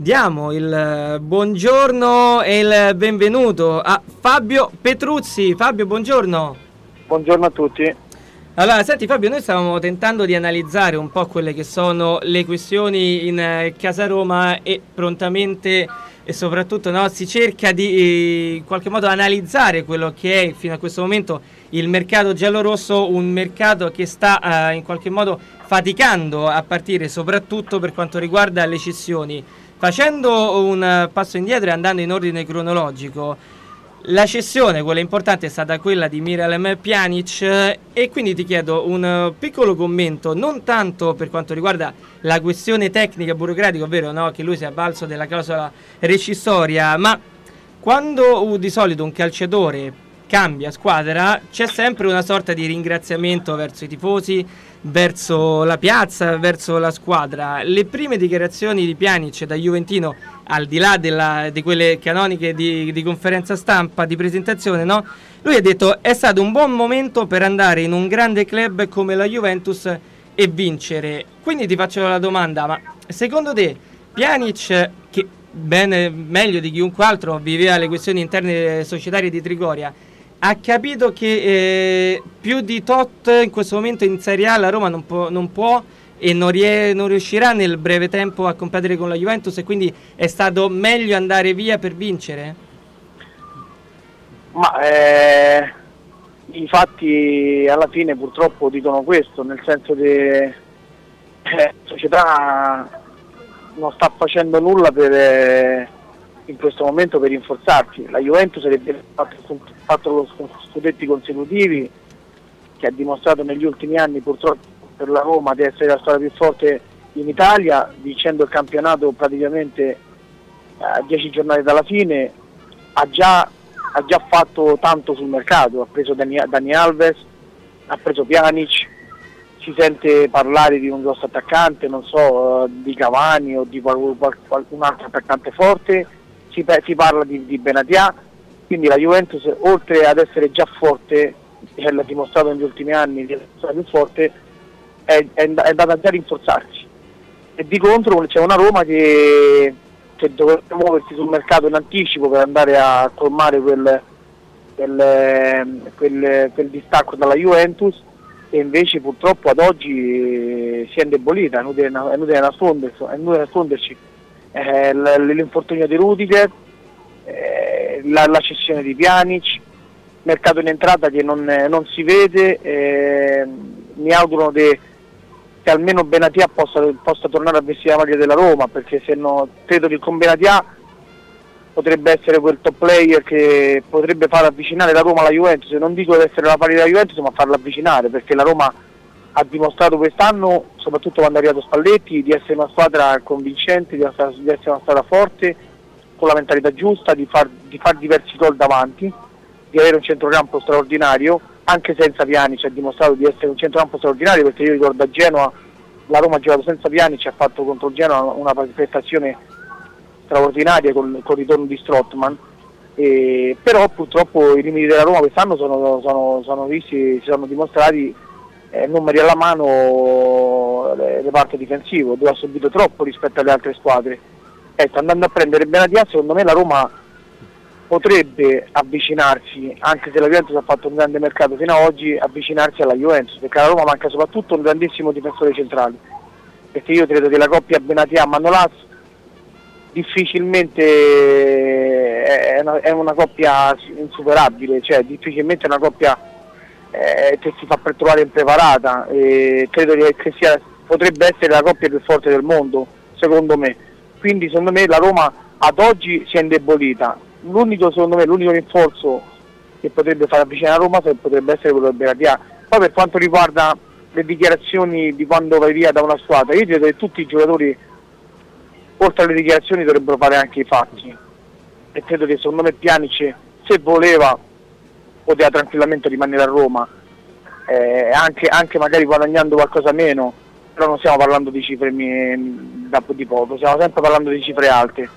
Diamo il buongiorno e il benvenuto a Fabio Petruzzi. Fabio, buongiorno. Buongiorno a tutti. Allora, senti Fabio, noi stavamo tentando di analizzare un po' quelle che sono le questioni in eh, Casa Roma e prontamente e soprattutto no, si cerca di eh, in qualche modo analizzare quello che è fino a questo momento il mercato giallo-rosso, un mercato che sta eh, in qualche modo faticando a partire soprattutto per quanto riguarda le cessioni. Facendo un passo indietro e andando in ordine cronologico, la cessione, quella importante, è stata quella di Miralem Pjanic e quindi ti chiedo un piccolo commento, non tanto per quanto riguarda la questione tecnica burocratica, ovvero no, che lui si è avvalso della clausola rescissoria, ma quando uh, di solito un calciatore cambia squadra c'è sempre una sorta di ringraziamento verso i tifosi, verso la piazza, verso la squadra. Le prime dichiarazioni di Pjanic da Juventino al di là della, di quelle canoniche di, di, conferenza stampa, di presentazione, no? lui ha detto è stato un buon momento per andare in un grande club come la Juventus e vincere. Quindi ti faccio la domanda, ma secondo te Pjanic, che bene, meglio di chiunque altro viveva le questioni interne societarie di Trigoria, ha capito che eh, più di tot in questo momento in Serie A la Roma non può, non può e non, rie- non, riuscirà nel breve tempo a competere con la Juventus e quindi è stato meglio andare via per vincere? Ma eh, i fatti alla fine purtroppo dicono questo, nel senso che eh, la società non sta facendo nulla per, eh, in questo momento per rinforzarsi. La Juventus avrebbe fatto, fatto lo scudetti consecutivi che ha dimostrato negli ultimi anni purtroppo per la Roma di essere la squadra più forte in Italia, vincendo il campionato praticamente a eh, 10 giornate dalla fine, ha già, ha già, fatto tanto sul mercato, ha preso Dani, Dani Alves, ha preso Pjanic, si sente parlare di un grosso attaccante, non so, uh, di Cavani o di qual, qual, qualcun altro attaccante forte, si, si parla di, di Benatia, quindi la Juventus oltre ad essere già forte, e l'ha dimostrato negli ultimi anni di essere più forte, è, è, andata già a rinforzarsi e di contro c'è una Roma che, che dovrebbe muoversi sul mercato in anticipo per andare a colmare quel, quel, quel, quel distacco dalla Juventus e invece purtroppo ad oggi si è indebolita, è inutile, è inutile, nascondersi, è inutile nasconderci. Eh, l'infortunio di Rudiger, eh, la, la, cessione di Pjanic, mercato in entrata che non, non si vede, eh, mi auguro che che almeno Benatia possa, possa, tornare a vestire la maglia della Roma, perché se no credo che con Benatia potrebbe essere quel top player che potrebbe far avvicinare la Roma alla Juventus, non dico di essere la pari della Juventus, ma farla avvicinare, perché la Roma ha dimostrato quest'anno, soprattutto quando è arrivato Spalletti, di essere una squadra convincente, di essere, di essere una squadra forte, con la mentalità giusta, di far, di far diversi gol davanti, di avere un centrocampo straordinario anche senza Piani ci ha dimostrato di essere un centrocampo straordinario perché io ricordo a Genoa la Roma ha giocato senza Piani ci ha fatto contro Genoa una prestazione straordinaria con, con il ritorno di Strottman eh, però purtroppo i limiti della Roma quest'anno sono, sono, sono visti, si sono dimostrati eh, numeri alla mano le, le parti difensivo dove ha subito troppo rispetto alle altre squadre. Ecco, andando a prendere Benatia secondo me la Roma potrebbe avvicinarsi, anche se la Juventus ha fatto un grande mercato fino ad oggi, avvicinarsi alla Juventus, perché alla Roma manca soprattutto un grandissimo difensore centrale, perché io credo che la coppia Benatia-Manolas difficilmente è una, è una, coppia insuperabile, cioè difficilmente è una coppia eh, che si fa per trovare impreparata, e credo che, sia, potrebbe essere la coppia più forte del mondo, secondo me. Quindi secondo me la Roma ad oggi si è indebolita, l'unico secondo me l'unico rinforzo che potrebbe far avvicinare Roma potrebbe essere quello del Benatia. Poi per quanto riguarda le dichiarazioni di quando vai via da una squadra, io credo che tutti i giocatori oltre alle dichiarazioni dovrebbero fare anche i fatti e credo che secondo me Pianice se voleva poteva tranquillamente rimanere a Roma eh, anche, anche, magari guadagnando qualcosa meno però non stiamo parlando di cifre di poco stiamo sempre parlando di cifre alte